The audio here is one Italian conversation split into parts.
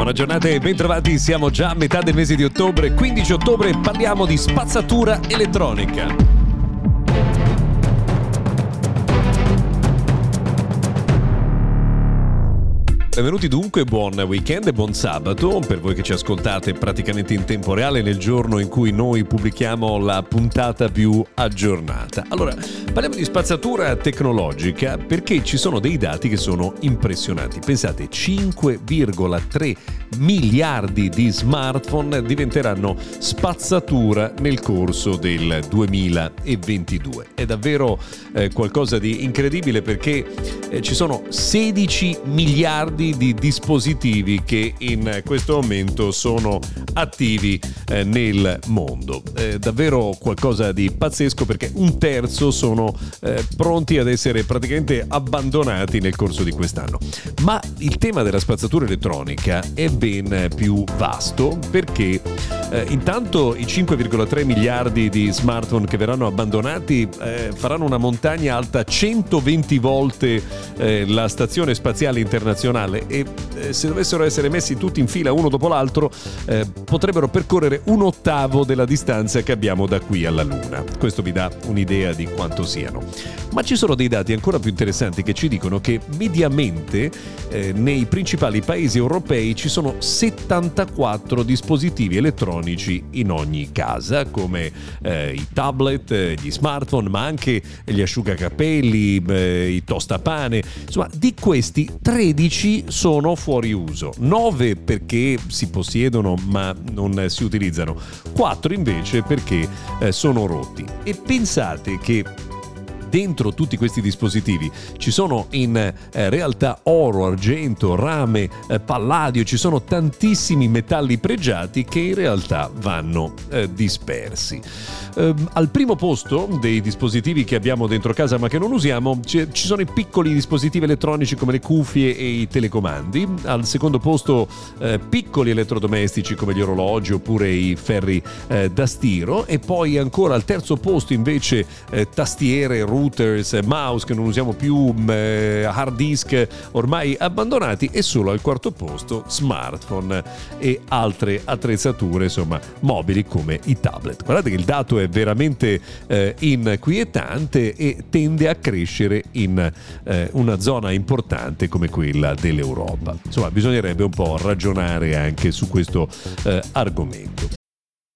Buona giornata e bentrovati, siamo già a metà del mese di ottobre, 15 ottobre parliamo di spazzatura elettronica. Benvenuti dunque, buon weekend e buon sabato per voi che ci ascoltate praticamente in tempo reale nel giorno in cui noi pubblichiamo la puntata più aggiornata. Allora, parliamo di spazzatura tecnologica perché ci sono dei dati che sono impressionanti. Pensate, 5,3 miliardi di smartphone diventeranno spazzatura nel corso del 2022. È davvero eh, qualcosa di incredibile perché eh, ci sono 16 miliardi di dispositivi che in questo momento sono attivi eh, nel mondo. È davvero qualcosa di pazzesco perché un terzo sono eh, pronti ad essere praticamente abbandonati nel corso di quest'anno. Ma il tema della spazzatura elettronica è ben più vasto perché eh, intanto i 5,3 miliardi di smartphone che verranno abbandonati eh, faranno una montagna alta 120 volte eh, la stazione spaziale internazionale e eh, se dovessero essere messi tutti in fila uno dopo l'altro eh, potrebbero percorrere un ottavo della distanza che abbiamo da qui alla Luna. Questo vi dà un'idea di quanto siano. Ma ci sono dei dati ancora più interessanti che ci dicono che mediamente eh, nei principali paesi europei ci sono 74 dispositivi elettronici in ogni casa, come eh, i tablet, eh, gli smartphone, ma anche gli asciugacapelli, eh, i tostapane. Insomma, di questi 13 sono fuori uso, 9 perché si possiedono ma non si utilizzano, 4 invece perché eh, sono rotti. E pensate che dentro tutti questi dispositivi. Ci sono in eh, realtà oro, argento, rame, eh, palladio, ci sono tantissimi metalli pregiati che in realtà vanno eh, dispersi. Ehm, al primo posto dei dispositivi che abbiamo dentro casa ma che non usiamo ci sono i piccoli dispositivi elettronici come le cuffie e i telecomandi, al secondo posto piccoli elettrodomestici come gli orologi oppure i ferri da stiro. E poi ancora al terzo posto invece tastiere, routers, mouse che non usiamo più, mm, eh, hard disk ormai abbandonati e solo al quarto posto smartphone e altre attrezzature insomma mobili come i tablet. Guardate che il dato è veramente eh, inquietante e tende a crescere in eh, una zona importante come quella dell'Europa. Insomma bisognerebbe un po' ragionare anche su questo eh, argomento.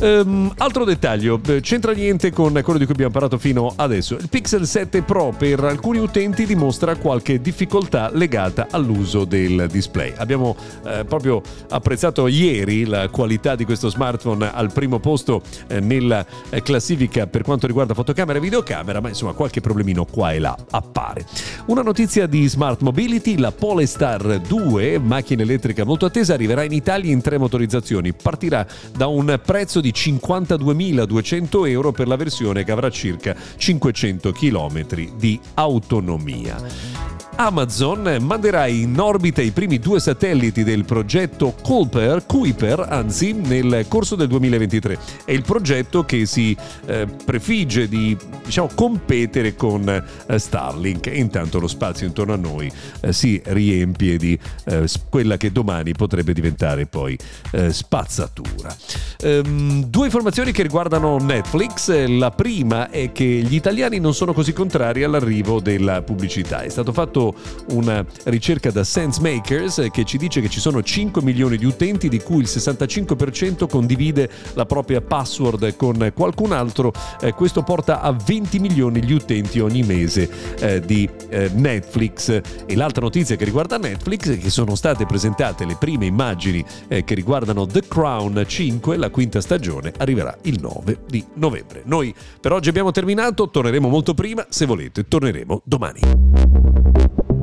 Um, altro dettaglio, eh, c'entra niente con quello di cui abbiamo parlato fino adesso. Il Pixel 7 Pro per alcuni utenti dimostra qualche difficoltà legata all'uso del display. Abbiamo eh, proprio apprezzato ieri la qualità di questo smartphone al primo posto eh, nella eh, classifica per quanto riguarda fotocamera e videocamera, ma insomma qualche problemino qua e là appare. Una notizia di Smart Mobility, la Polestar 2, macchina elettrica molto attesa, arriverà in Italia in tre motorizzazioni. Partirà da un prezzo di di 52.200 euro per la versione che avrà circa 500 km di autonomia. Amazon manderà in orbita i primi due satelliti del progetto Kuiper, Kuiper anzi, nel corso del 2023. È il progetto che si eh, prefigge di diciamo, competere con eh, Starlink e intanto lo spazio intorno a noi eh, si riempie di eh, quella che domani potrebbe diventare poi spazzatura. Ehm, due informazioni che riguardano Netflix. La prima è che gli italiani non sono così contrari all'arrivo della pubblicità. È stato fatto una ricerca da SenseMakers che ci dice che ci sono 5 milioni di utenti di cui il 65% condivide la propria password con qualcun altro. Eh, questo porta a 20 milioni gli utenti ogni mese eh, di eh, Netflix. E l'altra notizia che riguarda Netflix è che sono state presentate le prime immagini eh, che riguardano The Crown 5, la quinta stagione arriverà il 9 di novembre. Noi per oggi abbiamo terminato, torneremo molto prima, se volete torneremo domani.